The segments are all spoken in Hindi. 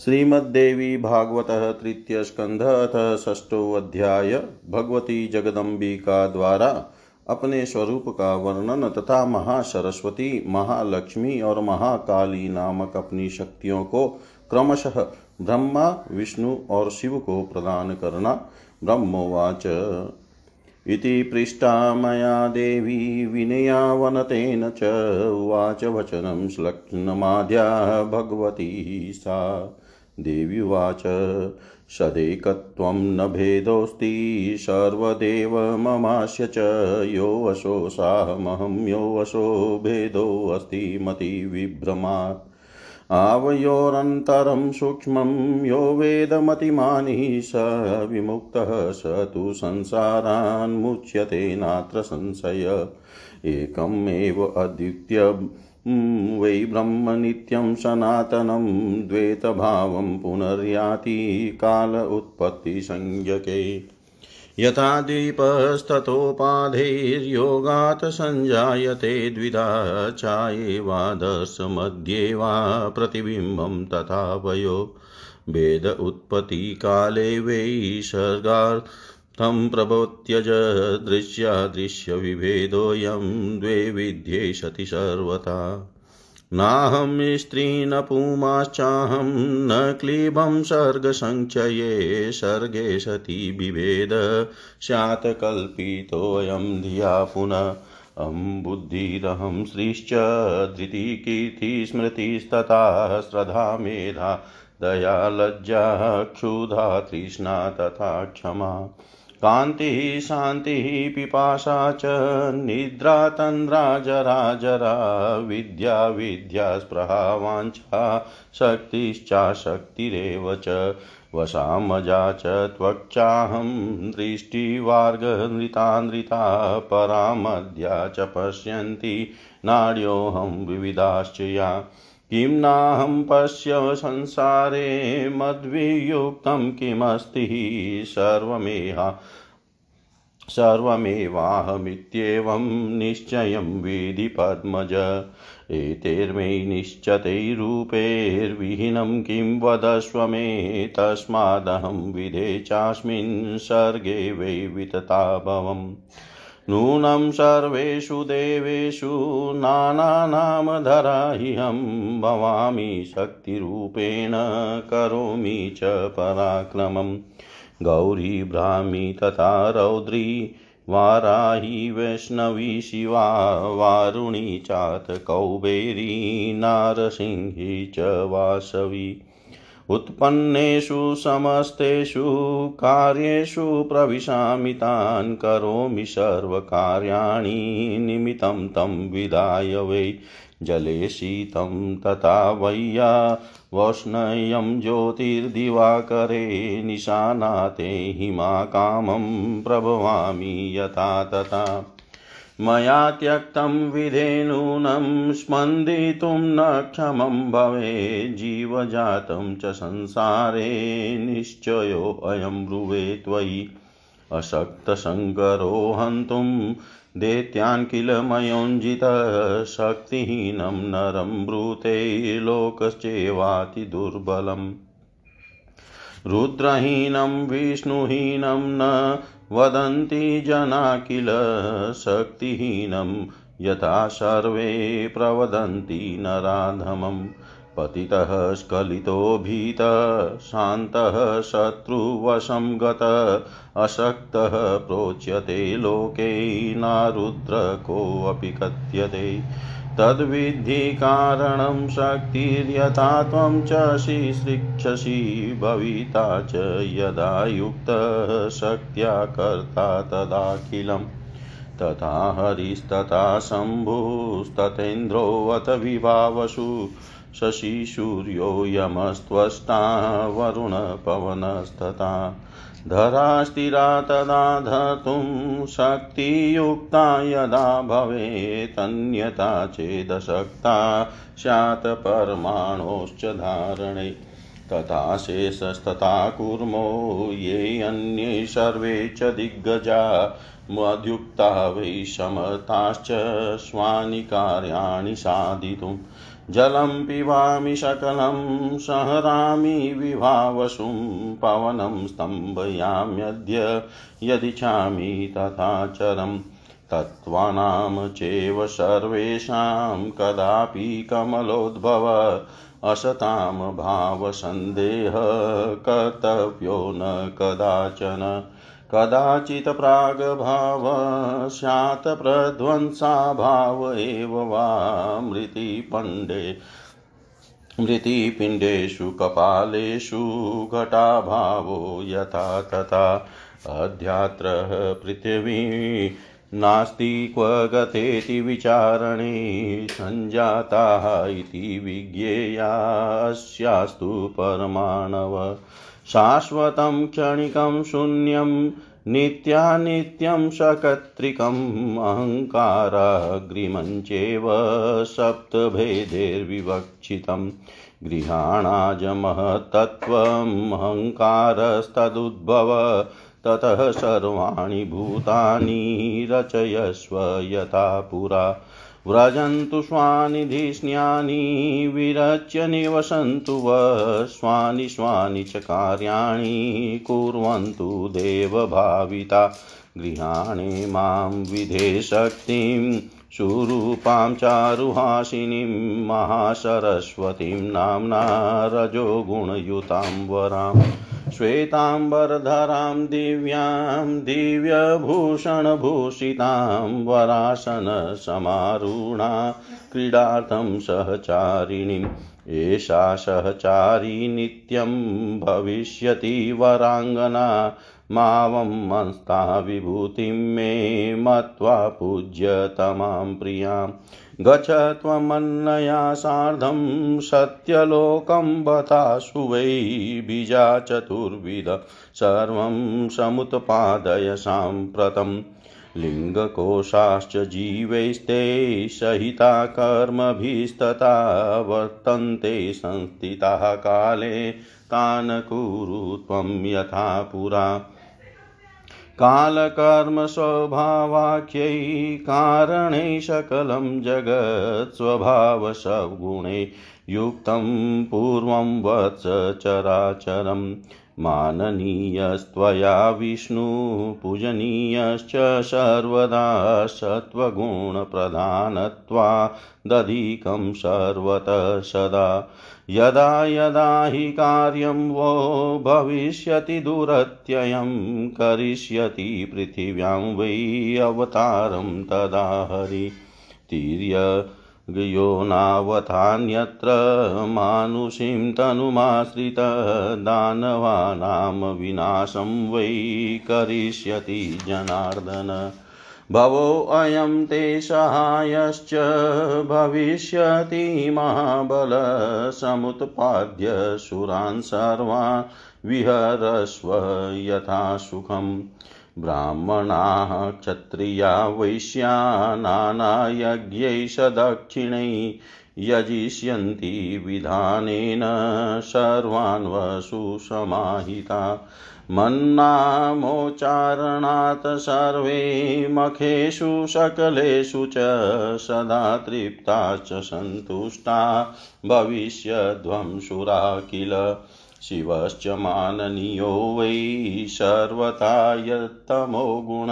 श्रीमद्देवी भागवत तृतीय स्कंध अथ षष्ठोऽध्याय भगवती जगदम्बिका द्वारा अपने स्वरूप का वर्णन तथा महासरस्वती, महालक्ष्मी और महाकाली नामक अपनी शक्तियों को क्रमशः ब्रह्मा, विष्णु और शिव को प्रदान करना ब्रह्मोवाच। इति पृष्टा मया देवी विनयावनतेन च उवाच वचनं श्लक्ष्णमाद्या भगवती सा। देव्युवाच सदेकत्वं न भेदोऽस्ति सर्वदेव ममास्य च यो वशो साहमहं, यो वशो भेदोऽस्ति मतिविभ्रमात् आवयोरन्तरं सूक्ष्मं, यो वेदमतिमानि, स विमुक्तः, स तु संसारान्मुच्यते नात्र संशय। एकमेव अद्वित्य वै ब्रह्म नित्यं सनातनं द्वैतभावं पुनर्याति काल उत्पत्तिसंज्ञके। यथा दीपस्ततोपाधैर्योगात् सञ्जायते द्विधा चायेवादर्शमध्ये वा प्रतिबिम्बं तथा वयो। वेद उत्पत्तिकाले वै सर्गार्थं प्रभोत्यज दृश्यादृश्यविभेदोऽयं द्वे विद्ये सति सर्वथा। नाहं स्त्री न पुमाश्चाहं, न क्लीबं सर्गसङ्चये सर्गे सति बिभेद। स्यात् कल्पितोऽयं धिया पुनः। अहं बुद्धिरहं श्रीश्च धृतिकीर्तिस्मृतिस्तथा श्रद्धा मेधा, दया लज्जा क्षुधा तृष्णा तथा क्षमा। कान्तिः शान्तिः पिपाशा च, निद्रा तन्द्रा जरा जरा, विद्या विद्या, स्पृहा, वाञ्छा शक्तिश्चाशक्तिरेव च वशामजा च त्वक्चाहं दृष्टिवार्गनृतानृता परामद्या च पश्यन्ति, नाड्योऽहं विविधाश्च या किं नाहं पश्य संसारे मद्वियुक्तं किमस्ति सर्वमेहा सर्वमेवाहमित्येवं निश्चयं विधि एतैर्मे निश्चतैरूपैर्विहीनं किं वदस्व मे तस्मादहं विधे चास्मिन् सर्गे वै वितता भवम् नूनं सर्वेषु देवेषु नानानामधरा ह्यहं भवामि शक्तिरूपेण करोमि च पराक्रमम् गौरी, ब्राह्मी तथा रौद्री, वाराही, वैष्णवी, शिवा, वारुणी चात कौबेरी नारसिंही च वासवी। उत्पन्नेषु समस्तेषु कार्येषु प्रविशामि तान् करोमि सर्वकार्याणि निमित्तं तं वै जले शीतं तथा वय्या वोष्णयं ज्योतिर्दिवाकरे निशानाते हिमाकामं प्रभवामि यथा तथा मया त्यक्तं विधेनूनं स्पन्दितुं न क्षमं भवे जीवजातं च संसारे निश्चयोऽयं ब्रुवे त्वयि। अशक्तशङ्करो हन्तुं दैत्यान् किल मयोञ्जितशक्तिहीनं नरं ब्रूते लोकश्चेवातिदुर्बलम् रुद्रहीनं, विष्णुहीनं न वदन्ति जना किल शक्तिहीनं, यथा सर्वे प्रवदन्ति नराधमम् पतितः स्खलितो भीतः, शान्तः शत्रुवशं गत, अशक्तः प्रोच्यते लोके, नारुद्र कोऽपि कथ्यते। तद्विद्धि कारणं शक्तिर्यथा त्वं च शिश्रिक्षसि भविता च यदा युक्तः शक्त्या कर्ता तदाखिलम्। तथा हरिस्तथा शम्भुस्तथेन्द्रोऽथ विभावसु शशिसूर्यो यमस्त्वष्टा वरुणपवनस्तथा धरा स्थिरा तदा धर्तुं शक्तियुक्ता यदा भवेतन्यथा चेदशक्ता स्यात् परमाणोश्च धारणे। तथा शेषस्तथा कूर्मो ये अन्ये सर्वे च दिग्गजा। मद्युक्ता वै समर्थाश्च स्वानि कार्याणि साधितुं जलं पिबामि सकलं सहरामि विभावसुं, पवनं स्तम्भयाम्यद्य यदिच्छामि तथाचरम् तत्त्वानां चैव सर्वेषां कदापि कमलोद्भव, असतां भावसन्देहः कर्तव्यो न कदाचन। कदाचित् प्राग्भाव स्यात् प्रध्वंसाभाव एव वा मृतिपण्डे मृतिपिण्डेषु कपालेषु घटाभावो यथा तथा अध्यात्र पृथिवी नास्ति क्व गतेति विचारणे सञ्जाताः इति विज्ञेयास्यास्तु परमाणव शाश्वतं क्षणिकं शून्यं नित्यानित्यं सकत्रिकम् अहङ्काराग्रिमञ्चेव सप्तभेदैर्विवक्षितम् गृहाणाजमहत्तत्त्वम् अहङ्कारस्तदुद्भव ततः सर्वाणि भूतानि रचयस्व यथा पुरा व्रजन्तु स्वानिधिस्न्यानि विरच्य निवसन्तु व स्वानि स्वानि च कार्याणि कुर्वन्तु देवभाविता गृहाणे माँ विधेशक्तिं सुरूपां चारुहासिनीं महासरस्वतीं नाम्ना रजोगुणयुतां वराम्। श्वेताम्बरधरां दिव्यां दिव्यभूषणभूषितां वरासनसमारूढा क्रीडार्थं सहचारिणीम्। एषा सहचारी नित्यं भविष्यति वराङ्गना मावं मस्ता विभूतिं मे मत्वा पूज्यतमां प्रियाम् गच्छ त्वमन्नया सार्धं सत्यलोकं बतासु वै बीजा चतुर्विध सर्वं समुत्पादय साम्प्रतम् लिङ्गकोशाश्च जीवैस्ते सहिता कर्मभिस्तथा वर्तन्ते संस्थिताः काले तान् कुरु त्वं यथा पुरा। कालकर्मस्वभावाख्यै कारणे सकलं जगत् स्वभावसद्गुणे युक्तं पूर्वं वत्स चराचरम् माननीयस्त्वया विष्णु पूजनीयश्च सर्वदा सत्त्वगुणप्रधानत्वादधिकं सर्वतः सदा यदा यदा हि कार्यं वो भविष्यति दुरत्ययं करिष्यति पृथिव्यां वै अवतारं तदा हरि। तिर्यगयो नावथान्यत्र मानुषीं तनुमाश्रित दानवानां विनाशं वै करिष्यति जनार्दन। भवोऽयं ते सहायश्च भविष्यति महाबलसमुत्पाद्य सुरान् सर्वान् विहरस्व यथा सुखम्। ब्राह्मणाः, क्षत्रिया, वैश्या, नानायज्ञै सदक्षिणै यजिष्यन्ति विधानेन सर्वान् वसु समाहिता मन्नामोच्चारणात् सर्वे मखेषु सकलेषु च सदा तृप्ताश्च सन्तुष्टा भविष्यध्वं सुरा किल शिवश्च माननीयो वै सर्वथा यत्तमो गुण।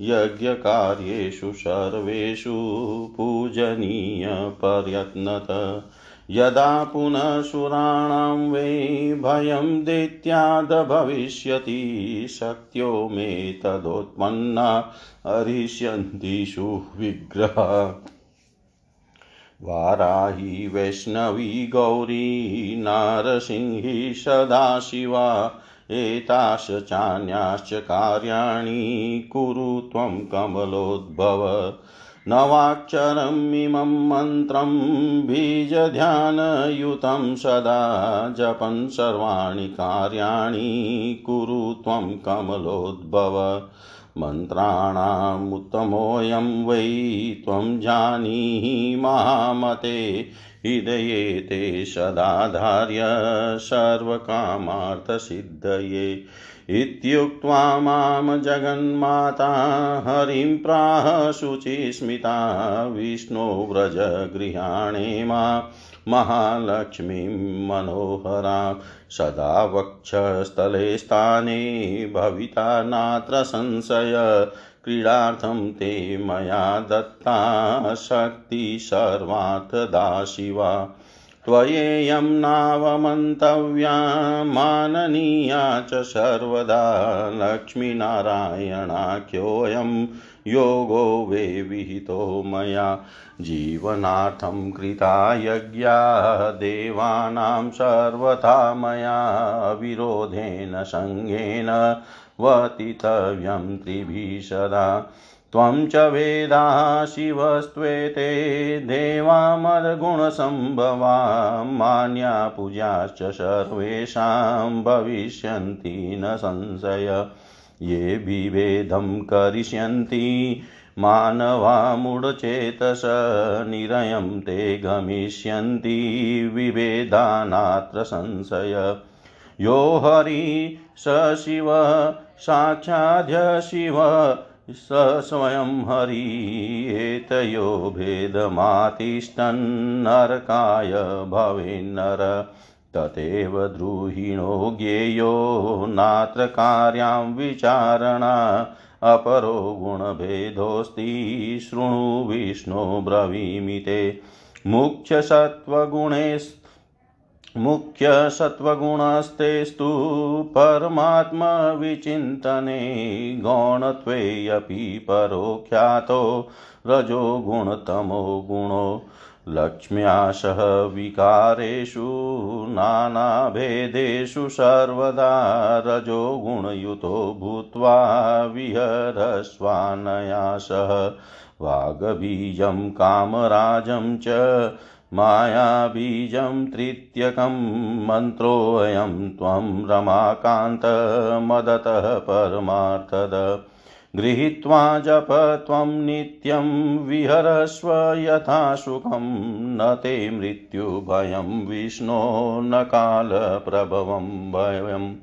यज्ञकार्येषु सर्वेषु पूजनीयपर्यत्नत। यदा पुनः सुराणां वै भयं दैत्याद्भविष्यति शक्त्यो मे तदोत्पन्ना हरिष्यन्तिषु विग्रहा वाराही, वैष्णवी, गौरी, नारसिंही, सदाशिवा, एताश्च चान्याश्च कार्याणि, कुरु त्वं कमलोद्भव। नवाक्षरमिमं मन्त्रं बीजध्यानयुतं सदा जपन् सर्वाणि कार्याणि कुरु त्वं कमलोद्भव। मन्त्राणामुत्तमोऽयं वै त्वं जानीहि महामते, हृदये ते सदाधार्य सर्वकामार्थसिद्धये। इत्युक्त्वा माँ जगन्माता हरिं प्राह शुचिस्मिता विष्णो व्रजगृहाणे मा महालक्ष्मीं मनोहरा सदा वक्षस्थले स्थाने भविता नात्र संशय। क्रीडार्थं ते मया दत्ता शक्ति सर्वार्थदा शिवा। त्वयेयं नावमन्तव्या माननीया च सर्वदा लक्ष्मीनारायणाख्योऽयं योगो वे विहितो मया जीवनार्थं कृता यज्ञा देवानां सर्वथा मया विरोधेन सङ्गेन वतितव्यं त्रिभिः सदा त्वं च वेदा शिवस्त्वेते देवामरगुणसम्भवा मान्या पूजाश्च सर्वेषां भविष्यन्ति न संशय। ये विभेदं करिष्यन्ति मानवामूढचेतस निरयं ते गमिष्यन्ति विभेदानात्र संशय। यो हरि स शिव, साक्षाद्य शिव स स्वयं हरि एतयो भेदमातिष्ठन्नरकाय भवेन्नर तथैव द्रुहिणो ज्ञेयो नात्र कार्यां विचारणा। अपरो गुणभेदोऽस्ति, शृणु विष्णो ब्रवीमि ते। मुख्यसत्त्वगुणे मुख्यसत्त्वगुणस्तेस्तु परमात्मविचिन्तने गौणत्वेऽपि परोख्यातो रजो गुणतमो गुणो लक्ष्म्या सह विकारेषु नानाभेदेषु सर्वदा रजो गुणयुतो भूत्वा विहरस्वानया सह वागबीजं कामराजं च मायाबीजं तृतीयकं मन्त्रोऽयं त्वं रमाकान्तमदतः परमार्थद। गृहीत्वा जप त्वं नित्यं विहरस्व यथा सुखं, न ते मृत्युभयं, विष्णो न कालप्रभवं भयम्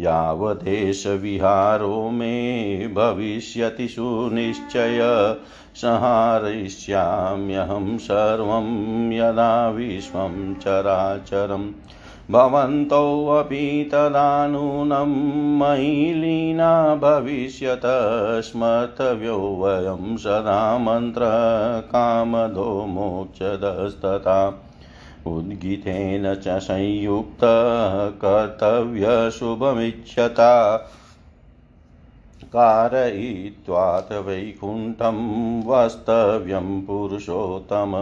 यावदेशविहारो मे भविष्यति सुनिश्चय। संहारयिष्याम्यहं सर्वं यदा विश्वं चराचरम् भवन्तोऽपि तदा नूनं मयि लीना भविष्यत स्मर्तव्यो वयं सदा मन्त्रकामदो मोक्षदस्तथा। उद्गितेन च संयुक्तकर्तव्यशुभमिच्छता कारयित्वाथ वैकुण्ठं वस्तव्यं पुरुषोत्तम।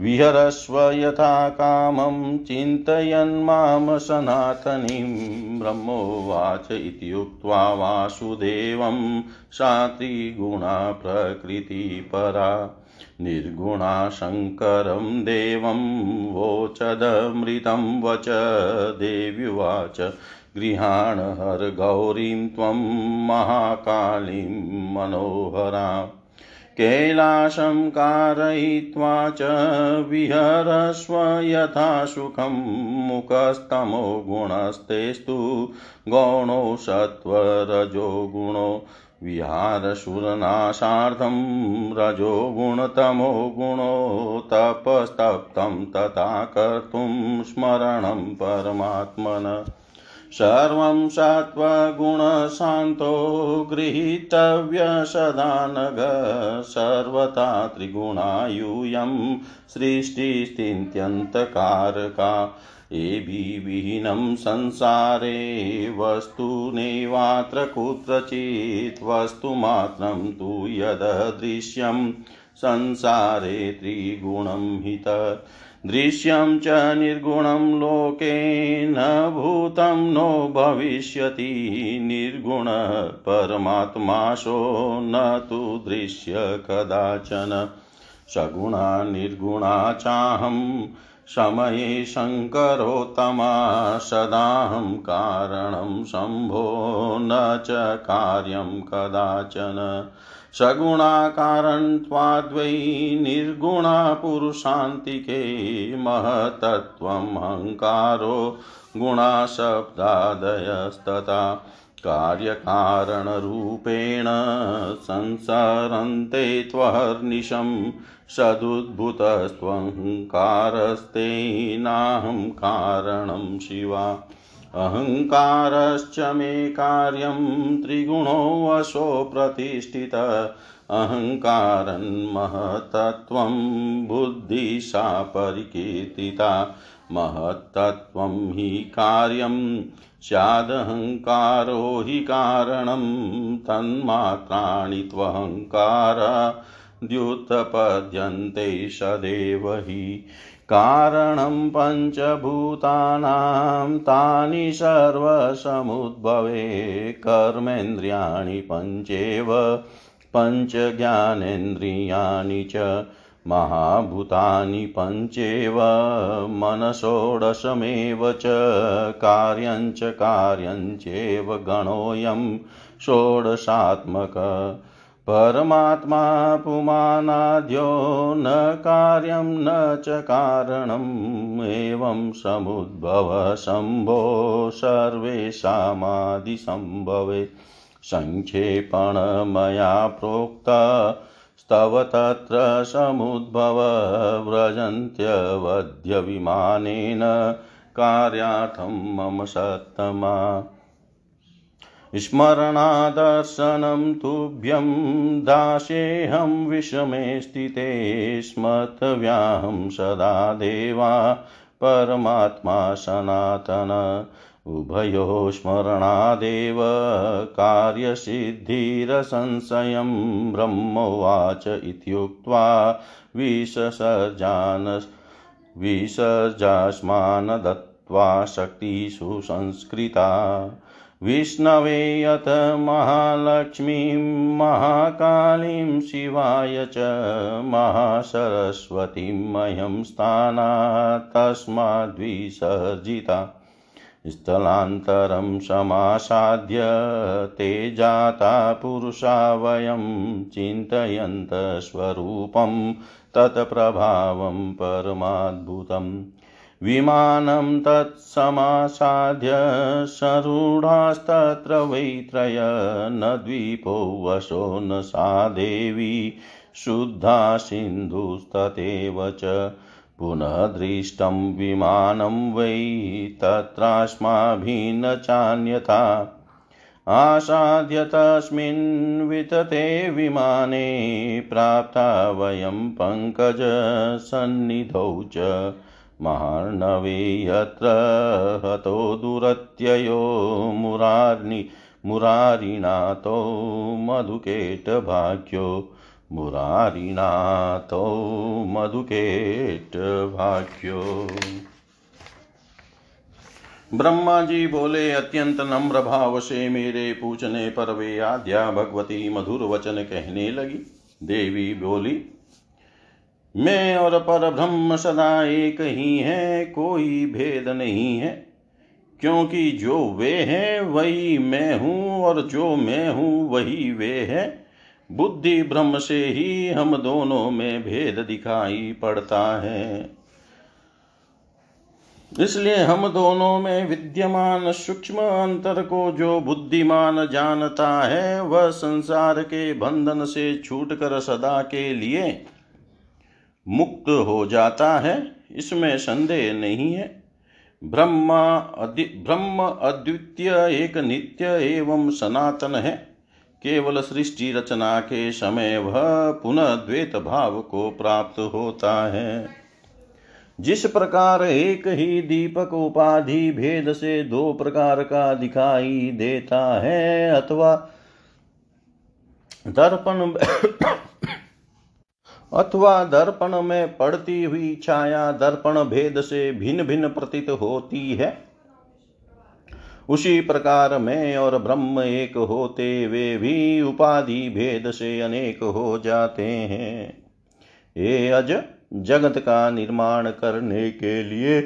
विहरस्व यथा कामं, चिन्तयन् माँ सनातनीं ब्रह्मोवाच इत्युक्त्वा वासुदेवं सा प्रकृतिपरा निर्गुणा शङ्करं देवं वोचदमृतं वच, देव्युवाच गृहाण हरगौरीं त्वं महाकालीं मनोहराम् कैलासं कारयित्वा च विहरस्व यथा सुखं मुखस्तमो गुणस्तेस्तु गौणो सत्वरजो गुणो। विहारशूरनाशार्थं रजो गुणतमो गुणो। तपस्तप्तं तथा कर्तुं स्मरणं परमात्मन। सर्वं सत्त्वगुणशान्तो गृहीतव्य सदा सर्वथा त्रिगुणायूयं सृष्टिस्थित्यन्तकारका। एभिविहीनं संसारे वस्तुनेवात्र कुत्रचित् वस्तुमात्रं तु यददृश्यं। संसारे त्रिगुणं हित दृश्यं च निर्गुणं लोके न भूतं नो भविष्यति निर्गुणः परमात्माशो न तु दृश्य कदाचन। सगुणा निर्गुणा चाहं समये शङ्करोत्तमा सदाहं कारणं शम्भो न च कार्यं कदाचन। सगुणाकारन्त्वाद्वै निर्गुणा पुरुषान्तिके महतत्त्वम् अहङ्कारो गुणाशब्दादयस्तथा कार्यकारणरूपेण संसरन्ते त्वहर्निशं सदुद्भुतस्त्वहङ्कारस्ते नाहं कारणं शिवा। अहङ्कारश्च मे कार्यं त्रिगुणोऽशो प्रतिष्ठित। अहङ्कारन्महतत्वं बुद्धिशा परिकीर्तिता। महत्तत्त्वं हि कार्यं स्यादहङ्कारो हि कारणं तन्मात्राणि त्वहङ्कार द्युत्पद्यन्ते सदेव हि कारणं पञ्चभूतानां तानि सर्वसमुद्भवे कर्मेन्द्रियाणि पञ्चेव, पञ्चज्ञानेन्द्रियाणि च महाभूतानि पञ्चेव मनसोडशमेव च कार्यञ्च कार्यञ्चेव गणोऽयं षोडशात्मक परमात्मा पुमानाद्यो न कार्यं न च कारणम् एवं समुद्भवशम्भो सर्वेषामादिसम्भवे सङ्क्षेपण मया प्रोक्तस्तव तत्र समुद्भव व्रजन्त्यवध्यविमानेन कार्यार्थं मम सत्तमा। स्मरणादर्शनं तुभ्यं दासेऽहं विषमे स्थिते स्मर्तव्याहं सदा देवा परमात्मा सनातन। उभयोः स्मरणादेव कार्यसिद्धिरसंशयं ब्रह्मोवाच इत्युक्त्वा विससर्जान विसर्जास्मान् दत्त्वा शक्तिषु संस्कृता। विष्णवे यत महालक्ष्मीं महाकालीं शिवाय च महासरस्वतीं मह्यं स्थानात् तस्माद्विसर्जिता। स्थलान्तरं समासाद्य ते जाता पुरुषा वयं चिन्तयन्त स्वरूपं तत्प्रभावं परमाद्भुतम्। विमानं तत्समासाद्य सरूढास्तत्र वै न द्वीपो वशो न सा देवी, शुद्धा सिन्धुस्तथैव च। पुनः दृष्टं विमानं वै तत्रास्माभिः चान्यथा आसाद्य तस्मिन् वितते विमाने, प्राप्ता वयं पङ्कजसन्निधौ च। महार्णवे यत्र हतो दुरत्ययो मुरार्नि मुरारिणातो मधुकेटभाग्यो मुरारिणातो मधुकेटभाग्यो। ब्रह्मा जी बोले, अत्यंत नम्र भाव से मेरे पूछने पर वे आद्या भगवती मधुर वचन कहने लगी। देवी बोली मैं और पर ब्रह्म सदा एक ही है, कोई भेद नहीं है। क्योंकि जो वे हैं, वही मैं हूँ, और जो मैं हूँ, वही वे है। बुद्धि ब्रह्म से ही हम दोनों में भेद दिखाई पड़ता है। इसलिए हम दोनों में विद्यमान सूक्ष्म अंतर को जो बुद्धिमान जानता है, वह संसार के बंधन से छूटकर सदा के लिए मुक्त हो जाता है, इसमें संदेह नहीं है। ब्रह्मा ब्रह्म अद्वितीय, एक नित्य एवं सनातन है। केवल सृष्टि रचना के समय वह पुनः द्वैत भाव को प्राप्त होता है। जिस प्रकार एक ही दीपक उपाधि भेद से दो प्रकार का दिखाई देता है, अथवा दर्पण अथवा दर्पण में पड़ती हुई छाया दर्पण भेद से भिन्न भिन्न प्रतीत होती है। उसी प्रकार में और ब्रह्म एक होते वे भी उपाधि भेद से अनेक हो जाते हैं। ये अज जगत का निर्माण करने के लिए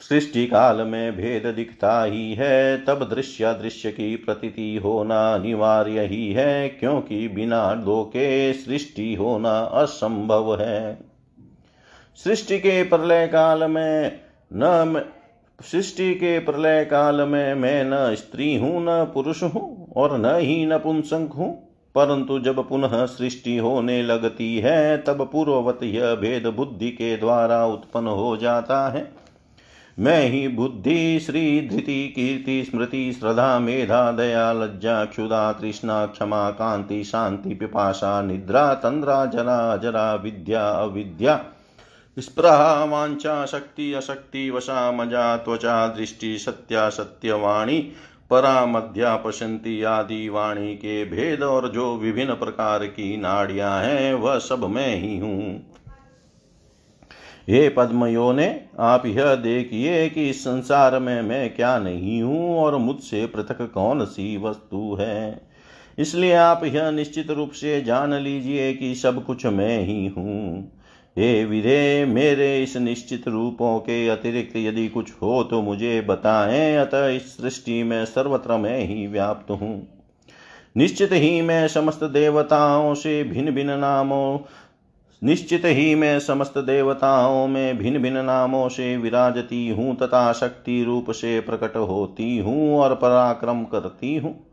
सृष्टि काल में भेद दिखता ही है तब दृश्य दृश्य की प्रतीति होना अनिवार्य ही है क्योंकि बिना दो के सृष्टि होना असंभव है। सृष्टि के प्रलय काल में न सृष्टि के प्रलय काल में मैं न स्त्री हूँ, न पुरुष हूँ और न ही नपुंसक हूँ। परंतु जब पुनः सृष्टि होने लगती है, तब पूर्ववत यह भेद बुद्धि के द्वारा उत्पन्न हो जाता है। मैं ही बुद्धि, श्री धृति, कीर्ति, स्मृति, श्रद्धा, मेधा, दया, लज्जा क्षुदा तृष्णा, क्षमा, कांति, शांति, पिपाशा, निद्रा, तंद्रा, जरा जरा, विद्या, अविद्या, स्पृहा, वांछा, शक्ति, अशक्ति, वशा, मज़ा, त्वचा, दृष्टि, सत्या, सत्यवाणी परा मध्या पशंति आदि वाणी के भेद और जो विभिन्न प्रकार की नाड़ियाँ हैं, वह सब मैं ही हूँ। हे पद्मयो ने आप यह देखिए कि इस संसार में मैं क्या नहीं हूँ और मुझसे पृथक कौन सी वस्तु है। इसलिए आप यह निश्चित रूप से जान लीजिए कि सब कुछ मैं ही हूँ। हे विधे मेरे इस निश्चित रूपों के अतिरिक्त यदि कुछ हो तो मुझे बताएँ, अतः इस सृष्टि में सर्वत्र मैं ही व्याप्त हूँ। निश्चित ही मैं समस्त देवताओं से भिन्न भिन्न नामों निश्चित ही मैं समस्त देवताओं में भिन्न भिन्न नामों से विराजती हूँ, तथा शक्ति रूप से प्रकट होती हूँ और पराक्रम करती हूँ।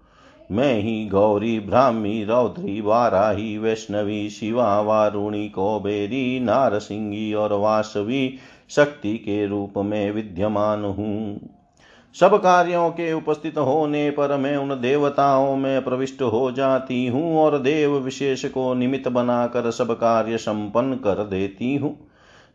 मैं ही गौरी, ब्राह्मी, रौद्री, वाराही, वैष्णवी, शिवा, वारुणी, कौबेरी, नारसिंगी और वासवी शक्ति के रूप में विद्यमान हूँ। सब कार्यों के उपस्थित होने पर मैं उन देवताओं में प्रविष्ट हो जाती हूँ और देव विशेष को निमित्त बनाकर सब कार्य संपन्न कर देती हूँ।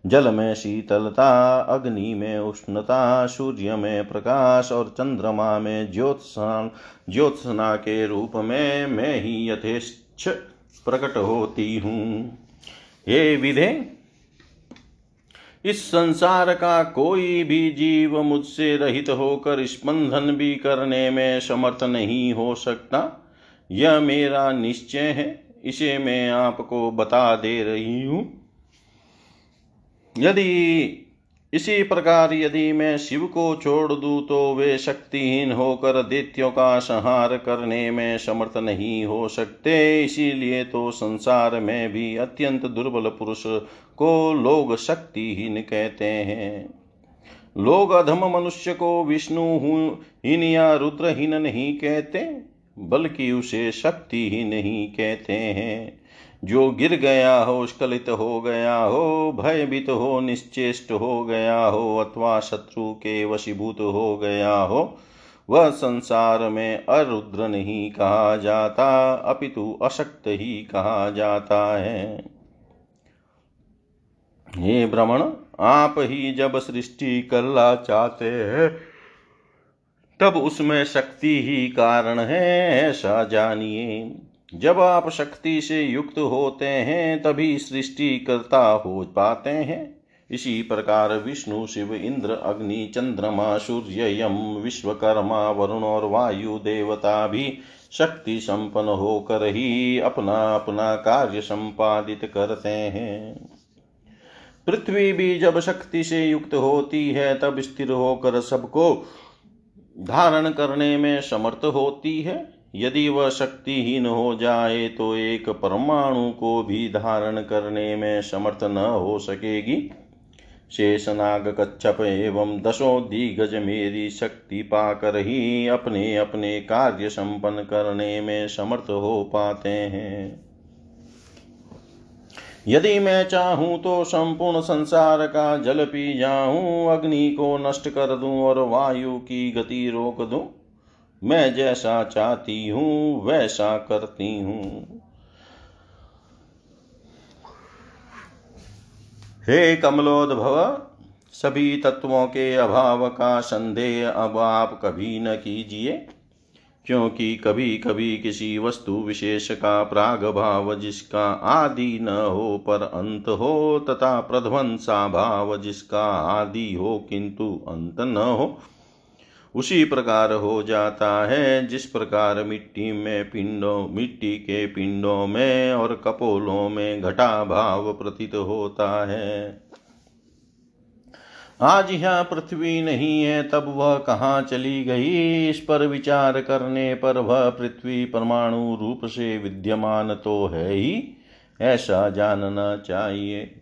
जल में शीतलता, अग्नि में उष्णता, सूर्य में प्रकाश और चंद्रमा में ज्योत्सना ज्योत्सना के रूप में मैं ही यथेच्छ प्रकट होती हूँ। हे विधे इस संसार का कोई भी जीव मुझसे रहित होकर स्पंदन भी करने में समर्थ नहीं हो सकता। यह मेरा निश्चय है, इसे मैं आपको बता दे रही हूँ। यदि इसी प्रकार यदि मैं शिव को छोड़ दूँ तो वे शक्तिहीन होकर दैत्यों का संहार करने में समर्थ नहीं हो सकते। इसीलिए तो संसार में भी अत्यंत दुर्बल पुरुष को लोग शक्तिहीन कहते हैं। लोग अधम मनुष्य को विष्णु हीन या रुद्रहीन नहीं कहते, बल्कि उसे शक्तिहीन नहीं कहते हैं। जो गिर गया हो स्खलित हो गया हो, भयभीत हो, निश्चेष्ट हो गया हो, अथवा शत्रु के वशीभूत हो गया हो, वह संसार में अरुद्र नहीं कहा जाता, अपितु अशक्त ही कहा जाता है। हे भ्रमण आप ही जब सृष्टि करना चाहते हैं, तब उसमें शक्ति ही कारण है, ऐसा जानिए। जब आप शक्ति से युक्त होते हैं, तभी सृष्टि करता हो पाते हैं। इसी प्रकार विष्णु, शिव, इंद्र, अग्नि, चंद्रमा, सूर्य, यम, विश्वकर्मा, वरुण और वायु देवता भी शक्ति संपन्न होकर ही अपना अपना कार्य संपादित करते हैं। पृथ्वी भी जब शक्ति से युक्त होती है, तब स्थिर होकर सबको धारण करने में समर्थ होती है। यदि वह शक्तिहीन हो जाए तो एक परमाणु को भी धारण करने में समर्थ न हो सकेगी। शेषनाग कच्छप एवं दशो दिग्गज मेरी शक्ति पाकर ही अपने अपने कार्य संपन्न करने में समर्थ हो पाते हैं। यदि मैं चाहूँ तो संपूर्ण संसार का जल पी जाऊँ, अग्नि को नष्ट कर दूँ और वायु की गति रोक दूँ। मैं जैसा चाहती हूँ, वैसा करती हूँ। हे कमलोद्भव, सभी तत्वों के अभाव का संदेह अब आप कभी न कीजिए, क्योंकि कभी कभी किसी वस्तु विशेष का प्राग भाव जिसका आदि न हो पर अंत हो, तथा प्रध्वंसा भाव जिसका आदि हो किंतु अंत न हो उसी प्रकार हो जाता है। जिस प्रकार मिट्टी में पिंडों, मिट्टी के पिंडों में और कपोलों में घटा भाव प्रतीत होता है। आज यहाँ पृथ्वी नहीं है, तब वह कहाँ चली गई? इस पर विचार करने पर वह पृथ्वी परमाणु रूप से विद्यमान तो है ही, ऐसा जानना चाहिए।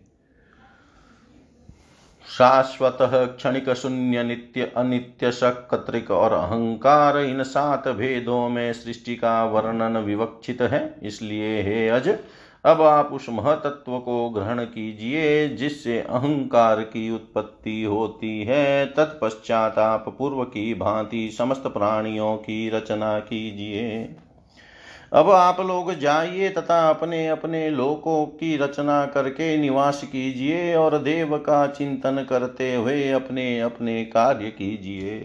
शाश्वत क्षणिक शून्य नित्य अनित्य सकत्रिक और अहंकार इन सात भेदों में सृष्टि का वर्णन विवक्षित है। इसलिए हे अज, अब आप उस महतत्व को ग्रहण कीजिए, जिससे अहंकार की उत्पत्ति होती है। तत्पश्चात आप पूर्व की भांति समस्त प्राणियों की रचना कीजिए। अब आप लोग जाइए तथा अपने अपने लोकों की रचना करके निवास कीजिए और देव का चिंतन करते हुए अपने अपने कार्य कीजिए।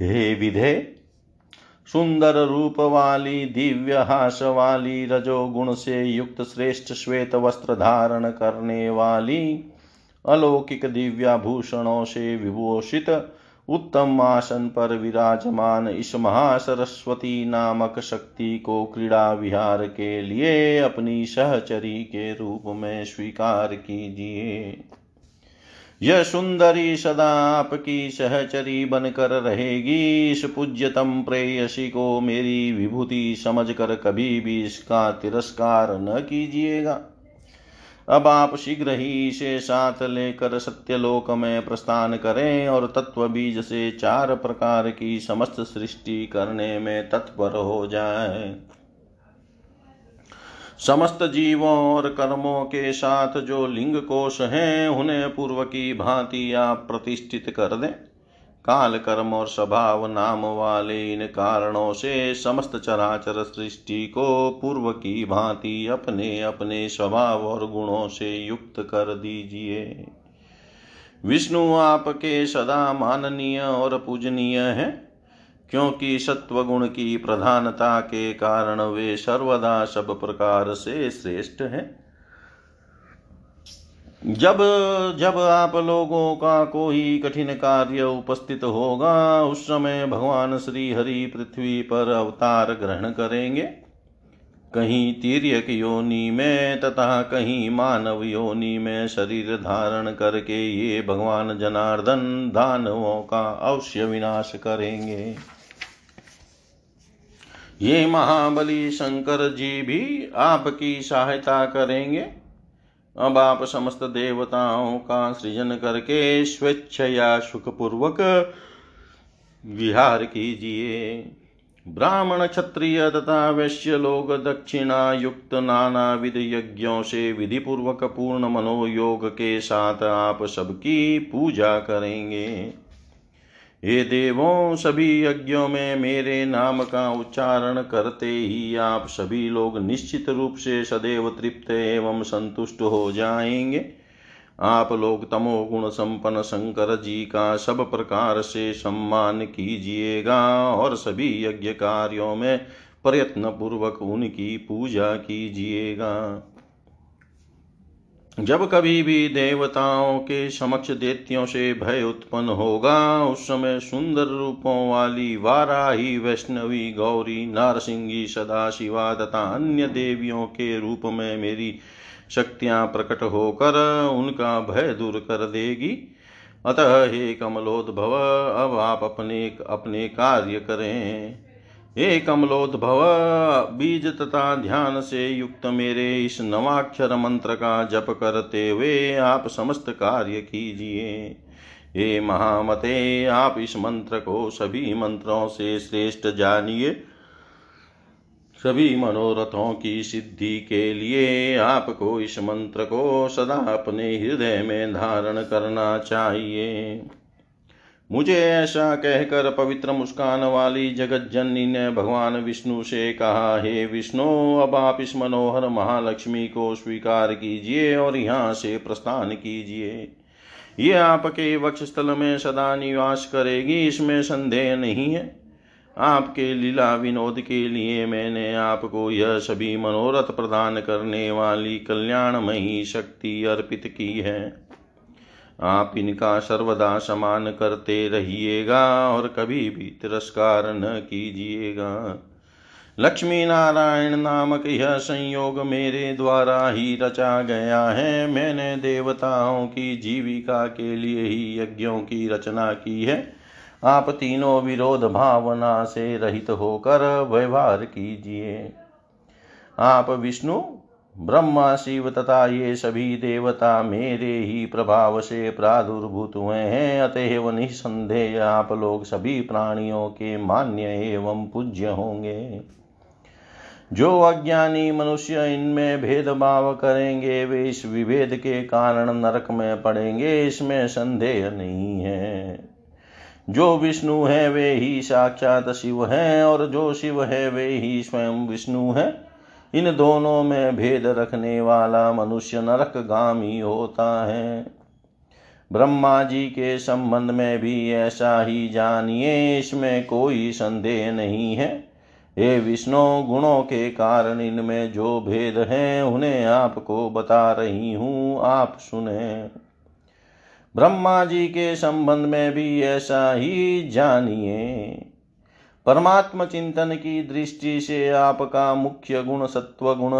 हे विधे, सुंदर रूप वाली दिव्य हास वाली रजोगुण से युक्त श्रेष्ठ श्वेत वस्त्र धारण करने वाली, अलौकिक दिव्याभूषणों से विभूषित उत्तम आसन पर विराजमान इस महासरस्वती नामक शक्ति को क्रीड़ा विहार के लिए अपनी सहचरी के रूप में स्वीकार कीजिए। यह सुंदरी सदा आपकी सहचरी बनकर रहेगी। इस पूज्यतम प्रेयसी को मेरी विभूति समझकर कभी भी इसका तिरस्कार न कीजिएगा। अब आप शीघ्र ही इसे साथ लेकर सत्यलोक में प्रस्थान करें और तत्व बीज से चार प्रकार की समस्त सृष्टि करने में तत्पर हो जाए। समस्त जीवों और कर्मों के साथ जो लिंग कोश हैं, उन्हें पूर्व की भांति आप प्रतिष्ठित कर दें। काल कर्म और स्वभाव नाम वाले इन कारणों से समस्त चराचर सृष्टि को पूर्व की भांति अपने अपने स्वभाव और गुणों से युक्त कर दीजिए। विष्णु आपके सदा माननीय और पूजनीय हैं, क्योंकि सत्वगुण की प्रधानता के कारण वे सर्वदा सब प्रकार से श्रेष्ठ हैं। जब जब आप लोगों का कोई कठिन कार्य उपस्थित होगा, उस समय भगवान श्री हरि पृथ्वी पर अवतार ग्रहण करेंगे। कहीं तीर्यक योनि में तथा कहीं मानव योनि में शरीर धारण करके ये भगवान जनार्दन दानवों का अवश्य विनाश करेंगे। ये महाबली शंकर जी भी आपकी सहायता करेंगे। अब आप समस्त देवताओं का सृजन करके स्वेच्छया सुखपूर्वक विहार कीजिए। ब्राह्मण क्षत्रिय तथा वैश्य लोग दक्षिणा युक्त नाना विध यज्ञों से विधि पूर्वक पूर्ण मनोयोग के साथ आप सबकी पूजा करेंगे। हे देवों, सभी यज्ञों में मेरे नाम का उच्चारण करते ही आप सभी लोग निश्चित रूप से सदैव तृप्त एवं संतुष्ट हो जाएँगे। आप लोग तमोगुण संपन्न शंकर जी का सब प्रकार से सम्मान कीजिएगा और सभी यज्ञ कार्यों में प्रयत्न पूर्वक उनकी पूजा कीजिएगा। जब कभी भी देवताओं के समक्ष देत्यों से भय उत्पन्न होगा, उस समय सुंदर रूपों वाली वाराही, वैष्णवी, गौरी, नारसिंगी सदा शिवा तथा अन्य देवियों के रूप में मेरी शक्तियाँ प्रकट होकर उनका भय दूर कर देगी। अतः हे कमलोद्भव, अब आप अपने अपने कार्य करें। हे कमलोद्भव बीज तथा ध्यान से युक्त मेरे इस नवाक्षर मंत्र का जप करते हुए आप समस्त कार्य कीजिए। हे महामते, आप इस मंत्र को सभी मंत्रों से श्रेष्ठ जानिए। सभी मनोरथों की सिद्धि के लिए आपको इस मंत्र को सदा अपने हृदय में धारण करना चाहिए। मुझे ऐसा कहकर पवित्र मुस्कान वाली जगत जननी ने भगवान विष्णु से कहा, हे विष्णु, अब आप इस मनोहर महालक्ष्मी को स्वीकार कीजिए और यहाँ से प्रस्थान कीजिए। ये आपके वक्ष स्थल में सदा निवास करेगी, इसमें संदेह नहीं है। आपके लीला विनोद के लिए मैंने आपको यह सभी मनोरथ प्रदान करने वाली कल्याणमयी शक्ति अर्पित की है। आप इनका सर्वदा समान करते रहिएगा और कभी भी तिरस्कार न कीजिएगा। लक्ष्मी नारायण नामक यह संयोग मेरे द्वारा ही रचा गया है। मैंने देवताओं की जीविका के लिए ही यज्ञों की रचना की है। आप तीनों विरोध भावना से रहित होकर व्यवहार कीजिए। आप विष्णु ब्रह्मा शिव तथा ये सभी देवता मेरे ही प्रभाव से प्रादुर्भूत हुए हैं, अतएव निसंदेह आप लोग सभी प्राणियों के मान्य एवं पूज्य होंगे। जो अज्ञानी मनुष्य इनमें भेदभाव करेंगे, वे इस विभेद के कारण नरक में पड़ेंगे, इसमें संदेह नहीं है। जो विष्णु है, वे ही साक्षात शिव हैं, और जो शिव है, वे ही स्वयं विष्णु है। इन दोनों में भेद रखने वाला मनुष्य नरक गामी होता है। ब्रह्मा जी के संबंध में भी ऐसा ही जानिए, इसमें कोई संदेह नहीं है। हे विष्णु, गुणों के कारण इनमें जो भेद हैं, उन्हें आपको बता रही हूँ, आप सुने। ब्रह्मा जी के संबंध में भी ऐसा ही जानिए। परमात्म चिंतन की दृष्टि से आपका मुख्य गुण सत्व गुण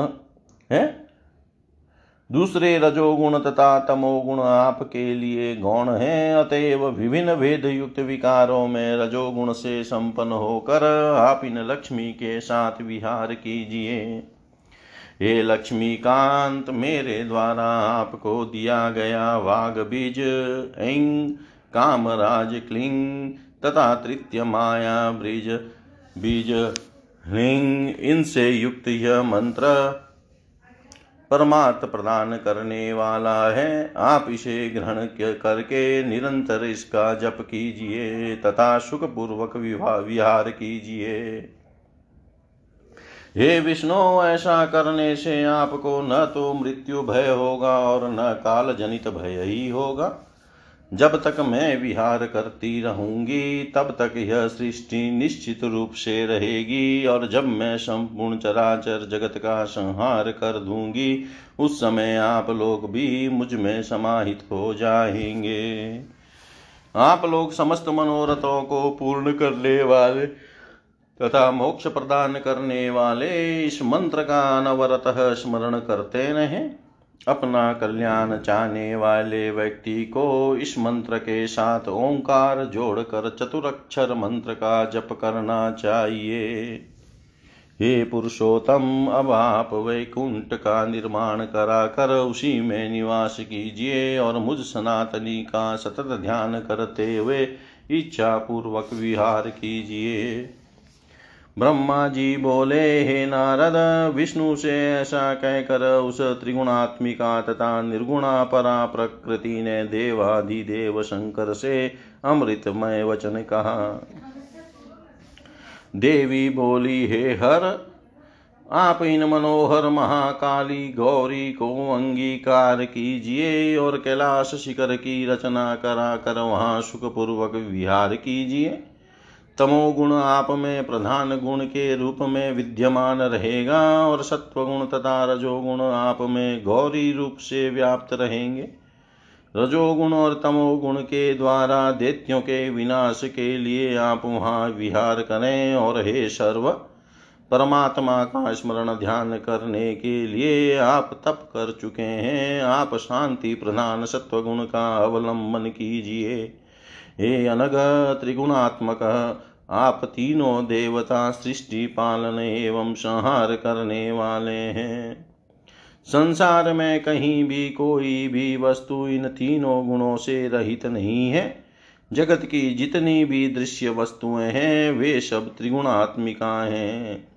है? दूसरे रजोगुण तथा तमोगुण आपके लिए गौण है। अतएव विभिन्न भेद युक्त विकारों में रजोगुण से संपन्न होकर आप इन लक्ष्मी के साथ विहार कीजिए। हे लक्ष्मीकांत, मेरे द्वारा आपको दिया गया वाग बीज ऐंग कामराज, क्लिंग तथा तृतीय माया ब्रिज बीज। ह्रीं। इनसे युक्त यह मंत्र परमात्म प्रदान करने वाला है। आप इसे ग्रहण करके निरंतर इसका जप कीजिए तथा सुख पूर्वक विहार कीजिए। हे विष्णु, ऐसा करने से आपको न तो मृत्यु भय होगा और न काल जनित भय ही होगा। जब तक मैं विहार करती रहूँगी, तब तक यह सृष्टि निश्चित रूप से रहेगी। और जब मैं संपूर्ण चराचर जगत का संहार कर दूँगी, उस समय आप लोग भी मुझमें समाहित हो जाएँगे। आप लोग समस्त मनोरथों को पूर्ण करने वाले तथा मोक्ष प्रदान करने वाले इस मंत्र का अनवरत स्मरण करते रहें। अपना कल्याण चाहने वाले व्यक्ति को इस मंत्र के साथ ओंकार जोड़कर चतुरक्षर मंत्र का जप करना चाहिए। हे पुरुषोत्तम, अब आप वैकुंठ का निर्माण करा कर उसी में निवास कीजिए और मुझ सनातनी का सतत ध्यान करते हुए इच्छा पूर्वक विहार कीजिए। ब्रह्मा जी बोले, हे नारद, विष्णु से ऐसा कहकर उस त्रिगुणात्मिका तथा निर्गुणा परा प्रकृति ने देवाधिदेव शंकर से अमृतमय वचन कहा। देवी बोली, हे हर, आप इन मनोहर महाकाली गौरी को अंगीकार कीजिए और कैलाश शिखर की रचना करा कर वहाँ सुखपूर्वक विहार कीजिए। तमोगुण आप में, प्रधान गुण के रूप में विद्यमान रहेगा और सत्वगुण तथा रजोगुण आप में गौरी रूप से व्याप्त रहेंगे। रजोगुण और तमोगुण के द्वारा दैत्यों के विनाश के लिए आप वहाँ विहार करें और हे सर्व, परमात्मा का स्मरण ध्यान करने के लिए आप तप कर चुके हैं। आप शांति प्रधान सत्वगुण का अवलंबन कीजिए। हे अनग त्रिगुणात्मक आप तीनों देवता सृष्टि पालन एवं संहार करने वाले हैं। संसार में कहीं भी कोई भी वस्तु इन तीनों गुणों से रहित नहीं है। जगत की जितनी भी दृश्य वस्तुएँ हैं, वे सब त्रिगुणात्मिका हैं।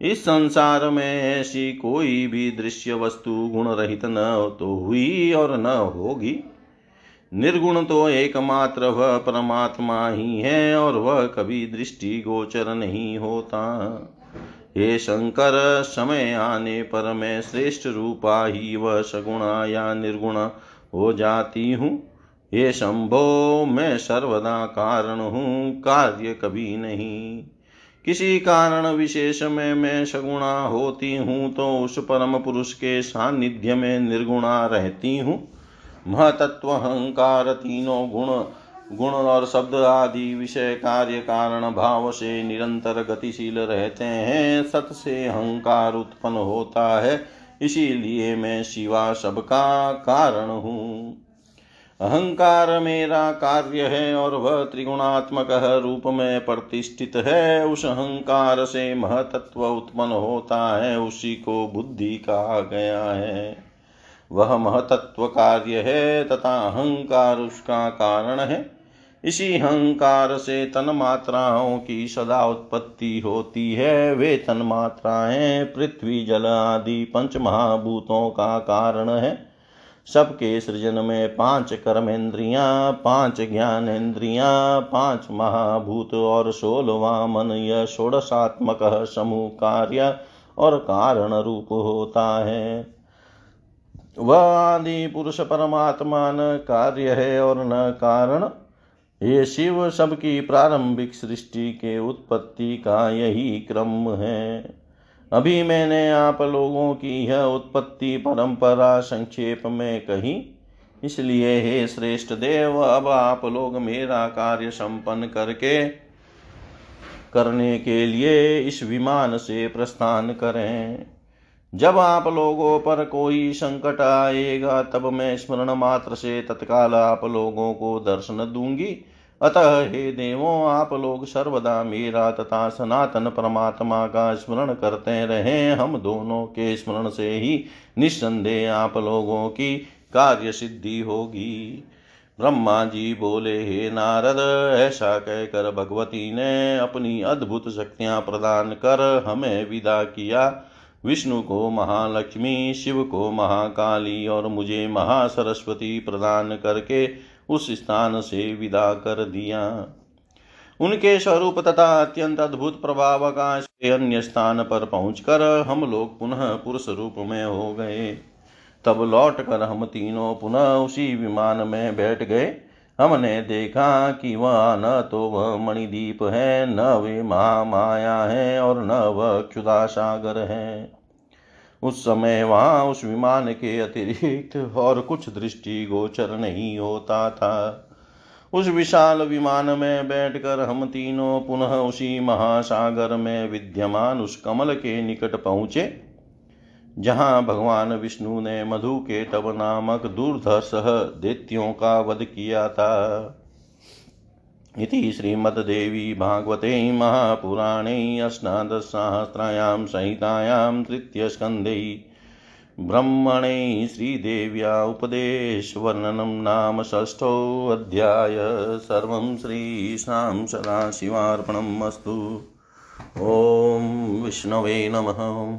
इस संसार में ऐसी कोई भी दृश्य वस्तु गुण रहित न तो हुई और न होगी। निर्गुण तो एकमात्र वह परमात्मा ही है और वह कभी दृष्टि गोचर नहीं होता। हे शंकर, समय आने पर मैं श्रेष्ठ रूपा ही वह सगुणा या निर्गुण हो जाती हूँ। हे शंभो, मैं सर्वदा कारण हूँ, कार्य कभी नहीं। किसी कारण विशेष में मैं सगुणा होती हूँ तो उस परम पुरुष के सानिध्य में निर्गुणा रहती हूँ। महतत्व अहंकार तीनों गुण गुण और शब्द आदि विषय कार्य कारण भाव से निरंतर गतिशील रहते हैं, सत से अहंकार उत्पन्न होता है, इसीलिए मैं शिवा सबका कारण हूँ। अहंकार मेरा कार्य है और वह त्रिगुणात्मक रूप में प्रतिष्ठित है, उस अहंकार से महतत्व उत्पन्न होता है, उसी को बुद्धि कहा गया है। वह महतत्व कार्य है तथा अहंकार उसका कारण है। इसी अहंकार से तन मात्राओं की सदा उत्पत्ति होती है। वे तन मात्राएँ पृथ्वी, जल आदि पंच महाभूतों का कारण है। सबके सृजन में पाँच कर्मेंद्रियाँ, पाँच ज्ञानेन्द्रियाँ पाँच महाभूत और सोलवा मन यह षोड़शात्मक समूह कार्य और कारण रूप होता है। वह आदि पुरुष परमात्मा न कार्य है और न कारण। ये शिव सबकी प्रारंभिक सृष्टि के उत्पत्ति का यही क्रम है। अभी मैंने आप लोगों की यह उत्पत्ति परंपरा संक्षेप में कही। इसलिए हे श्रेष्ठ देव, अब आप लोग मेरा कार्य संपन्न करके करने के लिए इस विमान से प्रस्थान करें। जब आप लोगों पर कोई संकट आएगा, तब मैं स्मरण मात्र से तत्काल आप लोगों को दर्शन दूँगी। अतः हे देवों, आप लोग सर्वदा मेरा तथा सनातन परमात्मा का स्मरण करते रहे। हम दोनों के स्मरण से ही निस्संदेह आप लोगों की कार्य सिद्धि होगी। ब्रह्मा जी बोले, हे नारद, ऐसा कहकर भगवती ने अपनी अद्भुत शक्तियाँ प्रदान कर हमें विदा किया। विष्णु को, महालक्ष्मी, शिव को, महाकाली और मुझे महासरस्वती प्रदान करके उस स्थान से विदा कर दिया। उनके स्वरूप तथा अत्यंत अद्भुत प्रभाव का अन्य स्थान पर पहुंचकर हम लोग पुनः पुरुष रूप में हो गए। तब लौट कर हम तीनों पुनः उसी विमान में बैठ गए। हमने देखा कि वह न तो वह मणिदीप है, न वे महामाया है और न वह क्षुदा सागर है। उस समय वहाँ उस विमान के अतिरिक्त और कुछ दृष्टि गोचर नहीं होता था। उस विशाल विमान में बैठकर हम तीनों पुनः उसी महासागर में विद्यमान उस कमल के निकट पहुँचे। जहाँ भगवान विष्णु ने मधु के तब नामक दूरधर्ष दैत्यों का वध किया था। इति श्रीमद्देवी भागवते महापुराणे अष्टादशसहस्रायां संहितायां तृतीयस्कन्धे ब्रह्मणे श्रीदेव्या उपदेशवर्णनं नाम षष्ठोऽध्याय। सर्वं श्रीशां सदाशिवार्पणम् अस्तु। ॐ विष्णवे नमः।